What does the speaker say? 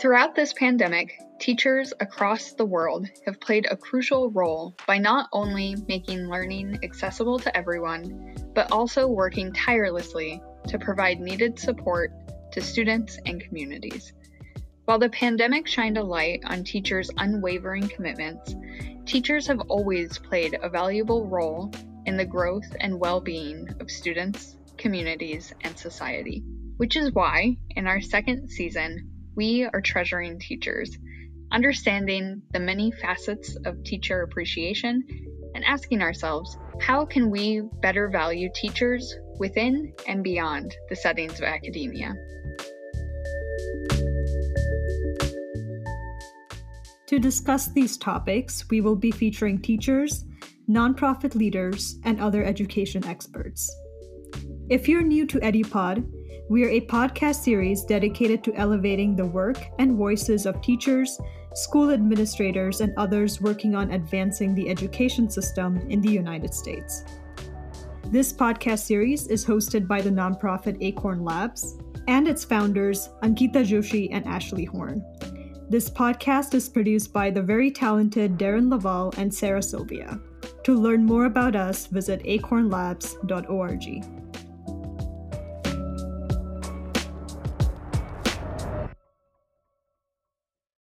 Throughout this pandemic, teachers across the world have played a crucial role by not only making learning accessible to everyone, but also working tirelessly to provide needed support to students and communities. While the pandemic shined a light on teachers' unwavering commitments, teachers have always played a valuable role in the growth and well being of students, communities, and society. Which is why, in our second season, we are treasuring teachers, understanding the many facets of teacher appreciation, and asking ourselves how can we better value teachers within and beyond the settings of academia? To discuss these topics, we will be featuring teachers, nonprofit leaders, and other education experts. If you're new to EduPod, we are a podcast series dedicated to elevating the work and voices of teachers, school administrators, and others working on advancing the education system in the United States. This podcast series is hosted by the nonprofit Acorn Labs and its founders, Ankita Joshi and Ashley Horn. This podcast is produced by the very talented Darren Laval and Sarah Sylvia. To learn more about us, visit acornlabs.org.